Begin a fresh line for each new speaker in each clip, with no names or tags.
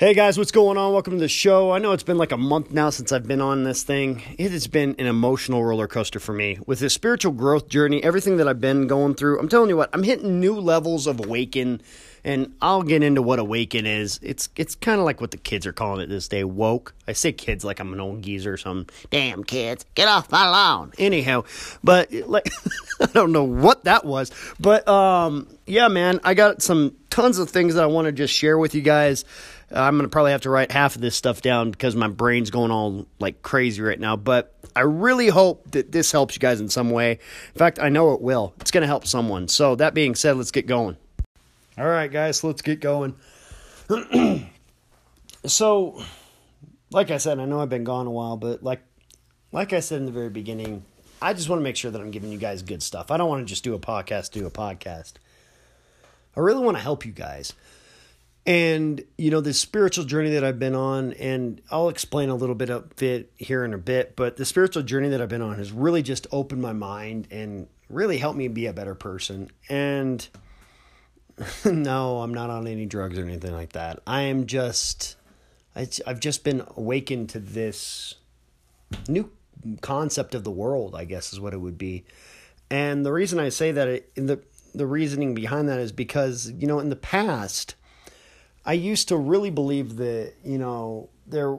Hey guys, what's going on? Welcome to the show. I know it's been like a month now since I've been on this thing. It has been an emotional roller coaster for me. With this spiritual growth journey, everything that I've been going through, I'm telling you what, I'm hitting new levels of awaken, and I'll get into what awaken is. It's it's kind of like what the kids are calling it this day, woke. I say kids like I'm an old geezer or something. Damn kids, get off my lawn. Anyhow, but like I don't know what that was, but um yeah, man, I got some tons of things that I want to just share with you guys. Uh, I'm going to probably have to write half of this stuff down because my brain's going all like crazy right now. But I really hope that this helps you guys in some way. In fact, I know it will. It's going to help someone. So, that being said, let's get going. All right, guys, let's get going. so, like I said, I know I've been gone a while, but like like I said in the very beginning, I just want to make sure that I'm giving you guys good stuff. I don't want to just do a podcast, do a podcast. I really want to help you guys. And, you know, this spiritual journey that I've been on, and I'll explain a little bit of it here in a bit, but the spiritual journey that I've been on has really just opened my mind and really helped me be a better person. And no, I'm not on any drugs or anything like that. I am just, I've just been awakened to this new concept of the world, I guess is what it would be. And the reason I say that, the the reasoning behind that is because you know in the past I used to really believe that you know there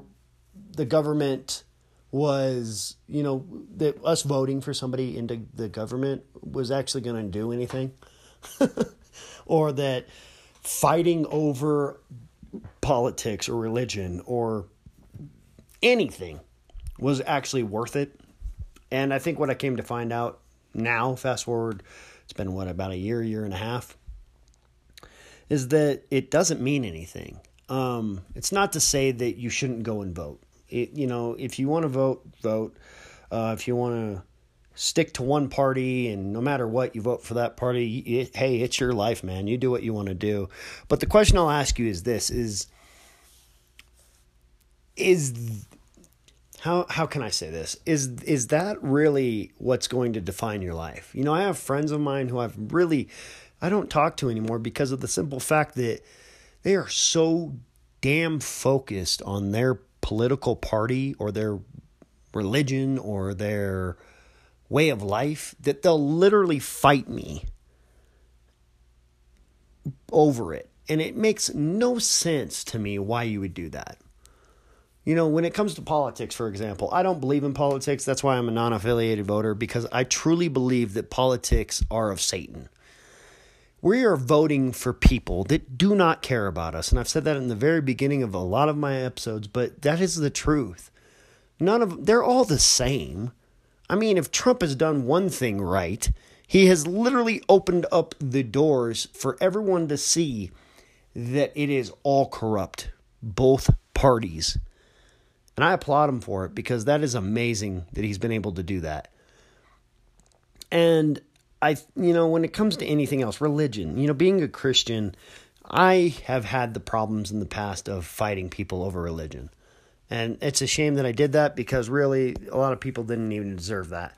the government was you know that us voting for somebody into the government was actually going to do anything. Or that fighting over politics or religion or anything was actually worth it. And i think what i came to find out now fast forward it's been what about a year year and a half is that it doesn't mean anything. Um, it's not to say that you shouldn't go and vote. It, you know, if you want to vote, vote. Uh, if you want to stick to one party and no matter what you vote for that party, it, hey, it's your life, man. You do what you want to do. But the question I'll ask you is this: is is how how can I say this? Is is that really what's going to define your life? You know, I have friends of mine who I've really I don't talk to anymore because of the simple fact that they are so damn focused on their political party or their religion or their way of life that they'll literally fight me over it. And it makes no sense to me why you would do that. You know, when it comes to politics, for example, I don't believe in politics. That's why I'm a non affiliated voter because I truly believe that politics are of Satan we are voting for people that do not care about us. And I've said that in the very beginning of a lot of my episodes, but that is the truth. None of they're all the same. I mean, if Trump has done one thing right, he has literally opened up the doors for everyone to see that it is all corrupt, both parties. And I applaud him for it because that is amazing that he's been able to do that. And I, you know, when it comes to anything else, religion, you know, being a Christian, I have had the problems in the past of fighting people over religion. And it's a shame that I did that because really a lot of people didn't even deserve that.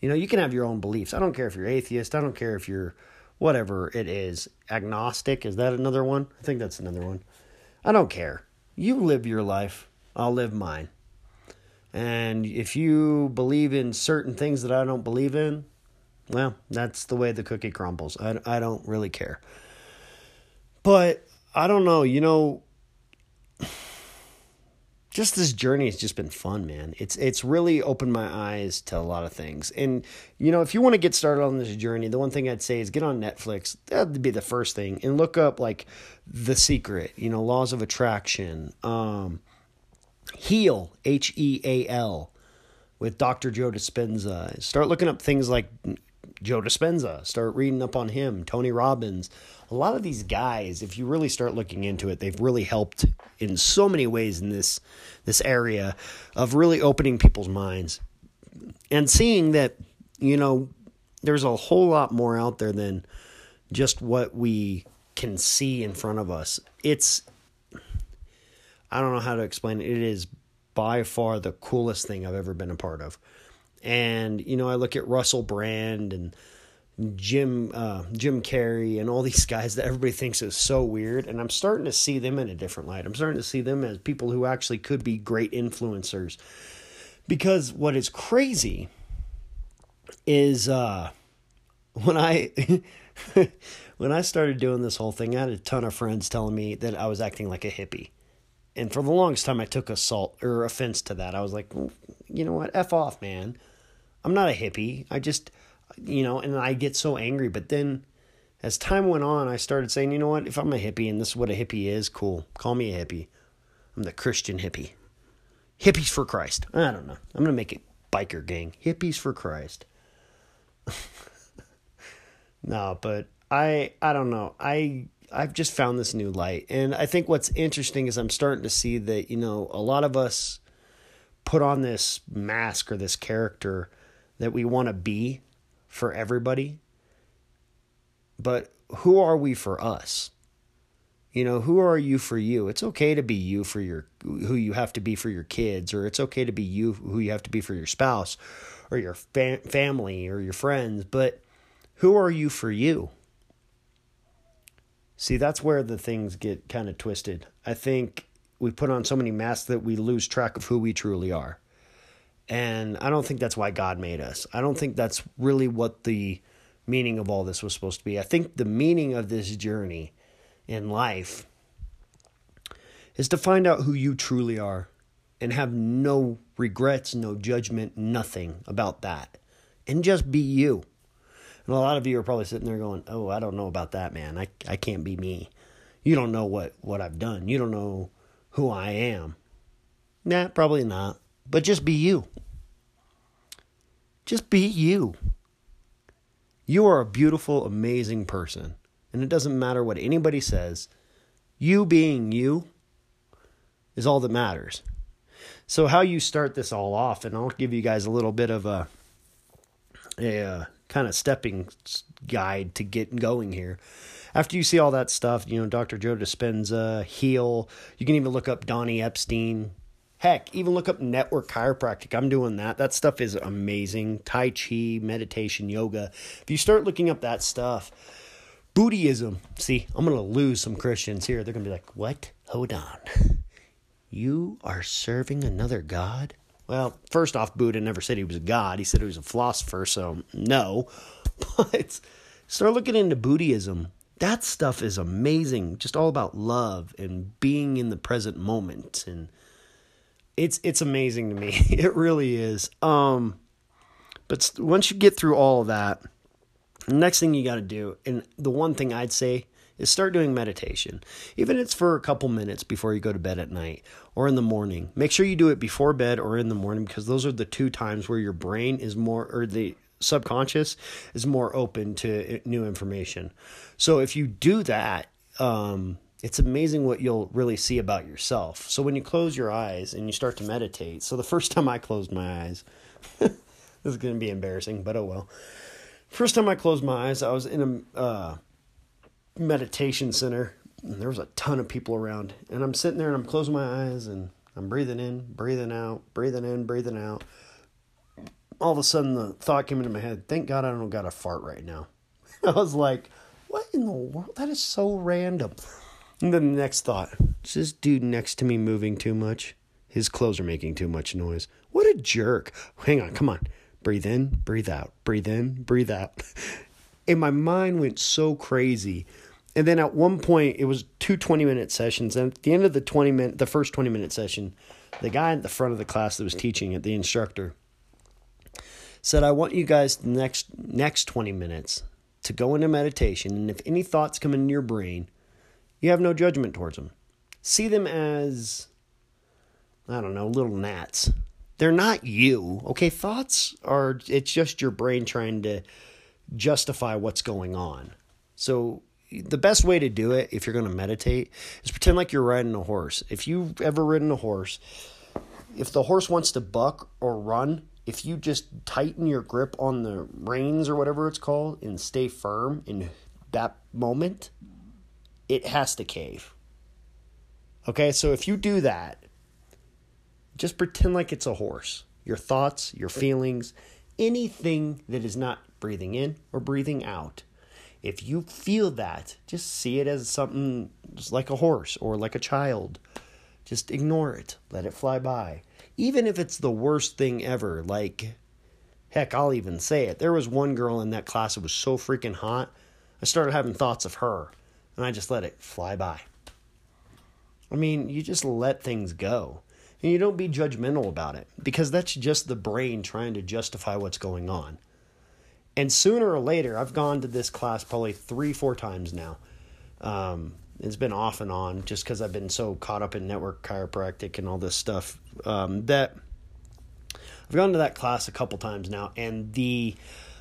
You know, you can have your own beliefs. I don't care if you're atheist. I don't care if you're whatever it is. Agnostic, is that another one? I think that's another one. I don't care. You live your life, I'll live mine. And if you believe in certain things that I don't believe in, well, that's the way the cookie crumbles. I, I don't really care. But I don't know, you know, just this journey has just been fun, man. It's it's really opened my eyes to a lot of things. And you know, if you want to get started on this journey, the one thing I'd say is get on Netflix. That'd be the first thing, and look up like The Secret. You know, Laws of Attraction. Um, Heal H E A L with Dr. Joe Dispenza. Start looking up things like Joe Dispenza, start reading up on him, Tony Robbins. A lot of these guys, if you really start looking into it, they've really helped in so many ways in this this area of really opening people's minds and seeing that, you know, there's a whole lot more out there than just what we can see in front of us. It's I don't know how to explain it. It is by far the coolest thing I've ever been a part of. And, you know, I look at Russell Brand and Jim uh, Jim Carrey and all these guys that everybody thinks is so weird, and I'm starting to see them in a different light. I'm starting to see them as people who actually could be great influencers. Because what is crazy is uh, when I when I started doing this whole thing, I had a ton of friends telling me that I was acting like a hippie. And for the longest time, I took assault or offense to that. I was like, you know what? F off, man. I'm not a hippie. I just, you know, and I get so angry. But then as time went on, I started saying, you know what? If I'm a hippie and this is what a hippie is, cool. Call me a hippie. I'm the Christian hippie. Hippies for Christ. I don't know. I'm going to make it biker gang. Hippies for Christ. no, but I I don't know. I I've just found this new light. And I think what's interesting is I'm starting to see that, you know, a lot of us put on this mask or this character that we want to be for everybody. But who are we for us? You know, who are you for you? It's okay to be you for your who you have to be for your kids or it's okay to be you who you have to be for your spouse or your fam- family or your friends, but who are you for you? See, that's where the things get kind of twisted. I think we put on so many masks that we lose track of who we truly are. And I don't think that's why God made us. I don't think that's really what the meaning of all this was supposed to be. I think the meaning of this journey in life is to find out who you truly are and have no regrets, no judgment, nothing about that. And just be you. And a lot of you are probably sitting there going, "Oh, I don't know about that, man. I I can't be me. You don't know what what I've done. You don't know who I am." Nah, probably not. But just be you. Just be you. You are a beautiful, amazing person. And it doesn't matter what anybody says. You being you is all that matters. So how you start this all off, and I'll give you guys a little bit of a a uh, kind of stepping guide to get going here. After you see all that stuff, you know, Dr. Joe Dispenza, Heal, you can even look up Donnie Epstein. Heck, even look up network chiropractic. I'm doing that. That stuff is amazing. Tai Chi, meditation, yoga. If you start looking up that stuff, Buddhism. See, I'm going to lose some Christians here. They're going to be like, what? Hold on. You are serving another God? Well, first off, Buddha never said he was a god. He said he was a philosopher, so no. But start looking into Buddhism. That stuff is amazing. Just all about love and being in the present moment and it's it's amazing to me. It really is. Um but once you get through all of that, the next thing you got to do and the one thing I'd say is start doing meditation. Even if it's for a couple minutes before you go to bed at night or in the morning. Make sure you do it before bed or in the morning because those are the two times where your brain is more or the subconscious is more open to new information. So if you do that, um, it's amazing what you'll really see about yourself. So when you close your eyes and you start to meditate, so the first time I closed my eyes, this is going to be embarrassing, but oh well. First time I closed my eyes, I was in a uh, meditation center. And there was a ton of people around, and I'm sitting there and I'm closing my eyes and I'm breathing in, breathing out, breathing in, breathing out. All of a sudden, the thought came into my head. Thank God I don't got a fart right now. I was like, "What in the world? That is so random." And then the next thought: Is this dude next to me moving too much? His clothes are making too much noise. What a jerk! Hang on, come on. Breathe in, breathe out. Breathe in, breathe out. And my mind went so crazy and then at one point it was two 20 minute sessions and at the end of the 20 minute the first 20 minute session the guy at the front of the class that was teaching it the instructor said i want you guys the next next 20 minutes to go into meditation and if any thoughts come into your brain you have no judgment towards them. See them as i don't know little gnats. They're not you okay? Thoughts are it's just your brain trying to justify what's going on. So the best way to do it if you're going to meditate is pretend like you're riding a horse. If you've ever ridden a horse, if the horse wants to buck or run, if you just tighten your grip on the reins or whatever it's called and stay firm in that moment, it has to cave. Okay, so if you do that, just pretend like it's a horse. Your thoughts, your feelings, anything that is not breathing in or breathing out. If you feel that, just see it as something just like a horse or like a child. Just ignore it, let it fly by. Even if it's the worst thing ever, like, heck, I'll even say it. There was one girl in that class that was so freaking hot, I started having thoughts of her, and I just let it fly by. I mean, you just let things go. And you don't be judgmental about it because that's just the brain trying to justify what's going on. And sooner or later, I've gone to this class probably three, four times now. Um, it's been off and on just because I've been so caught up in network chiropractic and all this stuff um, that I've gone to that class a couple times now. And the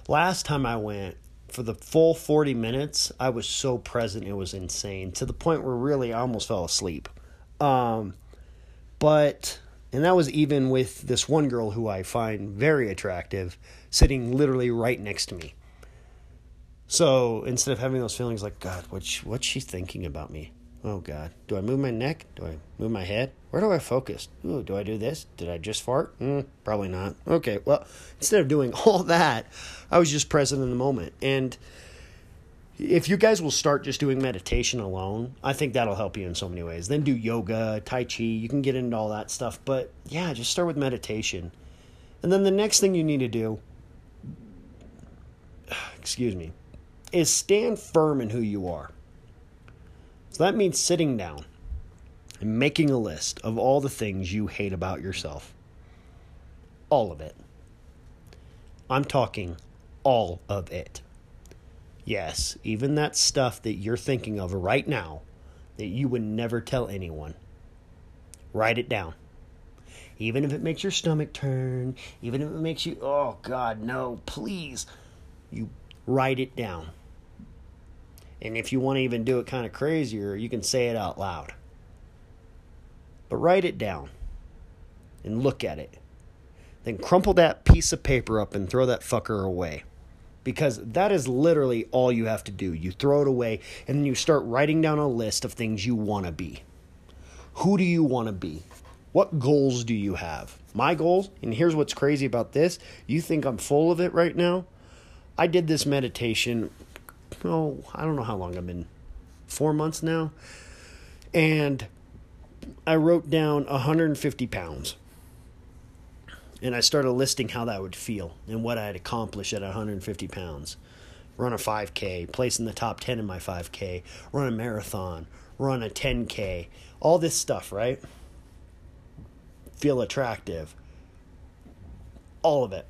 last time I went, for the full 40 minutes, I was so present, it was insane to the point where really I almost fell asleep. Um, but, and that was even with this one girl who I find very attractive sitting literally right next to me. So instead of having those feelings like, God, what's what's she thinking about me? Oh God, do I move my neck? Do I move my head? Where do I focus? Ooh, do I do this? Did I just fart? Mm, probably not. Okay, well, instead of doing all that, I was just present in the moment. And if you guys will start just doing meditation alone, I think that'll help you in so many ways. Then do yoga, tai chi, you can get into all that stuff. But yeah, just start with meditation. And then the next thing you need to do, excuse me, is stand firm in who you are. So that means sitting down and making a list of all the things you hate about yourself. All of it. I'm talking all of it. Yes, even that stuff that you're thinking of right now that you would never tell anyone. Write it down. Even if it makes your stomach turn, even if it makes you, oh God, no, please, you write it down. And if you want to even do it kind of crazier, you can say it out loud. But write it down and look at it. Then crumple that piece of paper up and throw that fucker away. Because that is literally all you have to do. You throw it away and then you start writing down a list of things you want to be. Who do you want to be? What goals do you have? My goals, and here's what's crazy about this you think I'm full of it right now? I did this meditation oh, I don't know how long I've been, four months now. And I wrote down 150 pounds. And I started listing how that would feel and what I'd accomplish at 150 pounds. Run a 5K, place in the top 10 in my 5K, run a marathon, run a 10K, all this stuff, right? Feel attractive. All of it.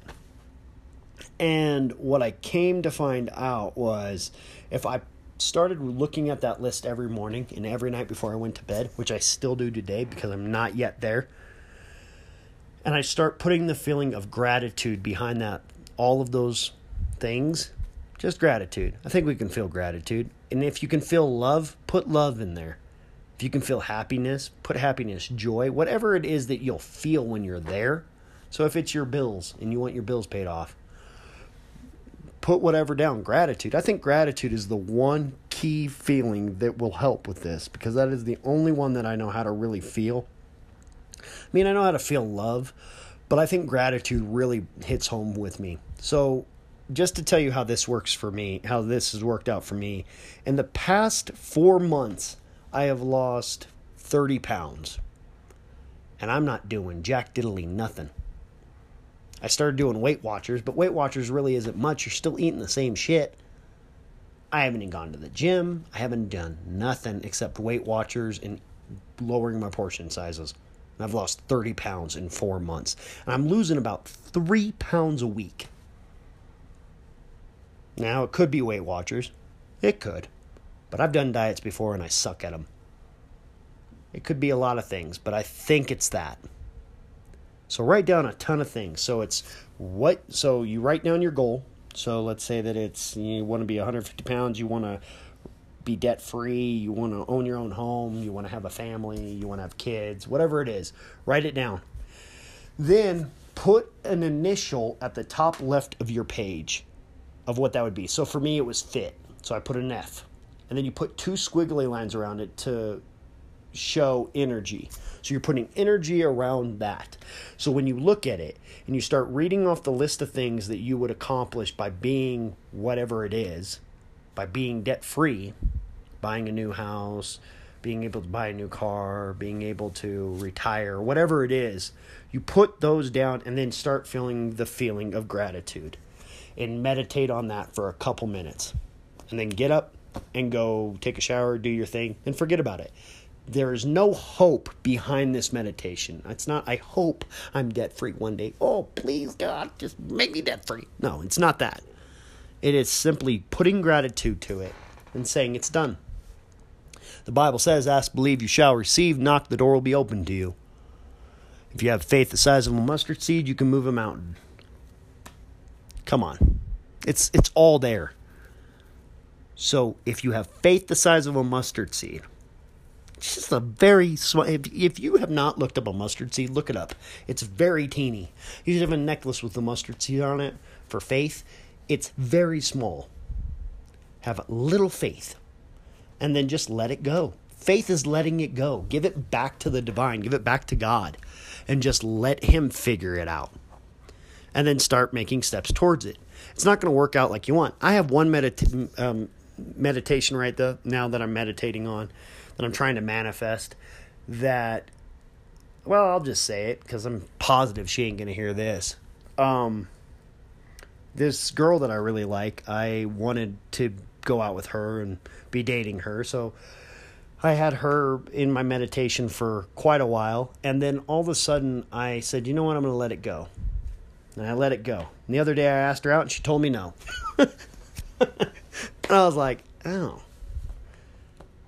And what I came to find out was if I started looking at that list every morning and every night before I went to bed, which I still do today because I'm not yet there, and I start putting the feeling of gratitude behind that, all of those things, just gratitude. I think we can feel gratitude. And if you can feel love, put love in there. If you can feel happiness, put happiness, joy, whatever it is that you'll feel when you're there. So if it's your bills and you want your bills paid off, put whatever down. Gratitude. I think gratitude is the one key feeling that will help with this because that is the only one that I know how to really feel. I mean, I know how to feel love, but I think gratitude really hits home with me. So, just to tell you how this works for me, how this has worked out for me, in the past four months, I have lost 30 pounds. And I'm not doing jack diddly nothing. I started doing Weight Watchers, but Weight Watchers really isn't much. You're still eating the same shit. I haven't even gone to the gym. I haven't done nothing except Weight Watchers and lowering my portion sizes. And I've lost 30 pounds in four months. And I'm losing about three pounds a week. Now, it could be Weight Watchers. It could. But I've done diets before and I suck at them. It could be a lot of things, but I think it's that. So write down a ton of things. So it's what so you write down your goal. So let's say that it's you want to be 150 pounds, you want to be debt free, you want to own your own home, you want to have a family, you want to have kids, whatever it is. Write it down. Then put an initial at the top left of your page of what that would be. So for me it was fit. So I put an F. And then you put two squiggly lines around it to show energy. So you're putting energy around that. So when you look at it and you start reading off the list of things that you would accomplish by being whatever it is, by being debt free, buying a new house, being able to buy a new car, being able to retire, whatever it is, you put those down and then start feeling the feeling of gratitude and meditate on that for a couple minutes. And then get up and go take a shower, do your thing, and forget about it. There is no hope behind this meditation. It's not, I hope I'm debt free one day. Oh, please, God, just make me debt free. No, it's not that. It is simply putting gratitude to it and saying it's done. The Bible says, Ask, believe, you shall receive, knock, the door will be open to you. If you have faith the size of a mustard seed, you can move a mountain. Come on. It's it's all there. So if you have faith the size of a mustard seed, it's just a very small. If, if you have not looked up a mustard seed, look it up. It's very teeny. You should have a necklace with the mustard seed on it for faith. It's very small. Have little faith, and then just let it go. Faith is letting it go. Give it back to the divine. Give it back to God, and just let Him figure it out. And then start making steps towards it. It's not going to work out like you want. I have one medita- um, meditation right now that I'm meditating on that I'm trying to manifest that well I'll just say it because I'm positive she ain't gonna hear this. Um this girl that I really like I wanted to go out with her and be dating her so I had her in my meditation for quite a while and then all of a sudden I said you know what? I'm gonna let it go. And I let it go. And the other day I asked her out and she told me no. And I was like, oh,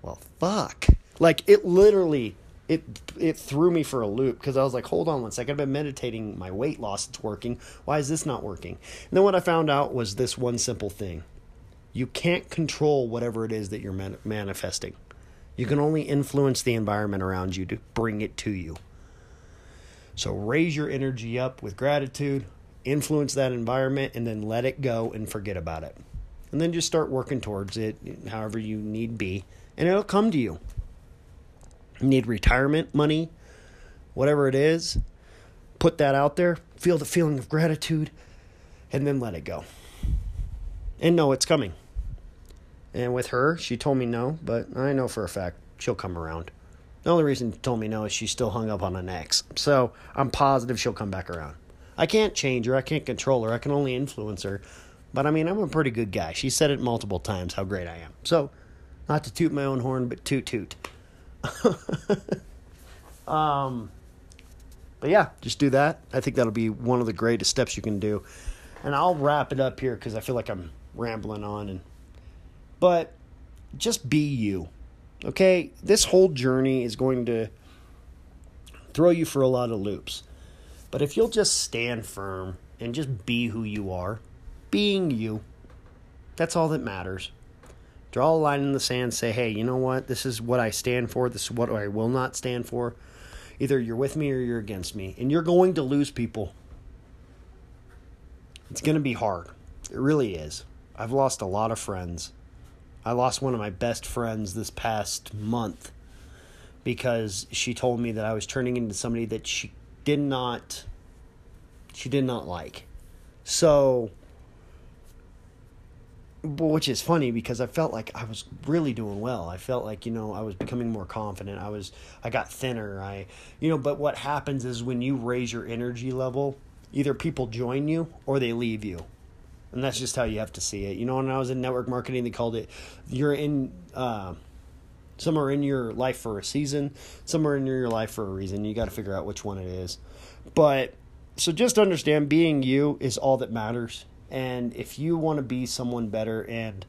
well, fuck. Like it literally, it it threw me for a loop because I was like, hold on one second. I've been meditating. My weight loss, it's working. Why is this not working? And then what I found out was this one simple thing: you can't control whatever it is that you're man- manifesting. You can only influence the environment around you to bring it to you. So raise your energy up with gratitude, influence that environment, and then let it go and forget about it and then just start working towards it however you need be and it'll come to you. Need retirement money whatever it is put that out there feel the feeling of gratitude and then let it go. And know it's coming. And with her she told me no but i know for a fact she'll come around. The only reason she told me no is she's still hung up on an ex. So i'm positive she'll come back around. I can't change her i can't control her i can only influence her. But I mean, I'm a pretty good guy. She said it multiple times how great I am. So, not to toot my own horn, but toot toot. um, but yeah, just do that. I think that'll be one of the greatest steps you can do. And I'll wrap it up here because I feel like I'm rambling on. And but just be you. Okay, this whole journey is going to throw you for a lot of loops. But if you'll just stand firm and just be who you are, being you. That's all that matters. Draw a line in the sand, say, hey, you know what? This is what I stand for. This is what I will not stand for. Either you're with me or you're against me. And you're going to lose people. It's going to be hard. It really is. I've lost a lot of friends. I lost one of my best friends this past month because she told me that I was turning into somebody that she did not she did not like. So which is funny because I felt like I was really doing well. I felt like, you know, I was becoming more confident. I was I got thinner. I you know, but what happens is when you raise your energy level, either people join you or they leave you. And that's just how you have to see it. You know, when I was in network marketing, they called it you're in uh, some are in your life for a season, some are in your life for a reason. You got to figure out which one it is. But so just understand being you is all that matters and if you want to be someone better, and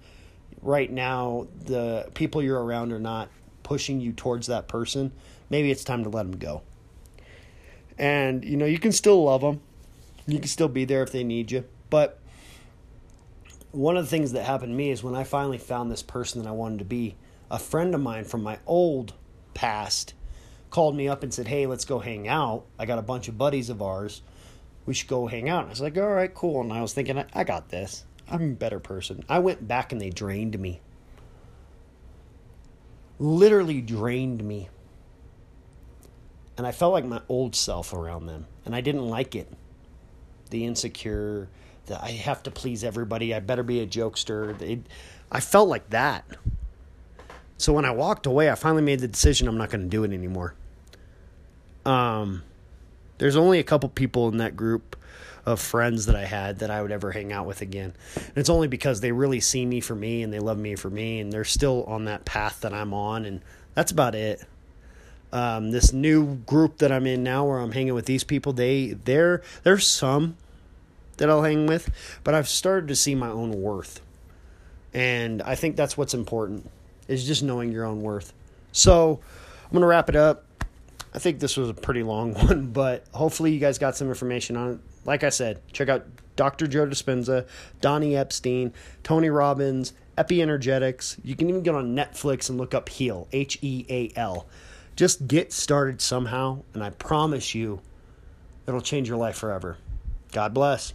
right now the people you're around are not pushing you towards that person, maybe it's time to let them go. And you know, you can still love them. You can still be there if they need you. But one of the things that happened to me is when I finally found this person that I wanted to be, a friend of mine from my old past called me up and said, Hey, let's go hang out. I got a bunch of buddies of ours we should go hang out. And I was like, all right, cool. And I was thinking, I, I got this. I'm a better person. I went back and they drained me. Literally drained me. And I felt like my old self around them. And I didn't like it. The insecure, the I have to please everybody, I better be a jokester. I felt like that. So when I walked away, I finally made the decision I'm not going to do it anymore. Um, there's only a couple people in that group of friends that I had that I would ever hang out with again. And it's only because they really see me for me and they love me for me and they're still on that path that I'm on and that's about it. Um, this new group that I'm in now where I'm hanging with these people, they they're there's some that I'll hang with, but I've started to see my own worth. And I think that's what's important is just knowing your own worth. So, I'm to wrap it up. I think this was a pretty long one, but hopefully you guys got some information on it. Like I said, check out Dr. Joe Dispenza, Donnie Epstein, Tony Robbins, Epi Energetics. You can even get on Netflix and look up Heal, H E A L. Just get started somehow, and I promise you it'll change your life forever. God bless.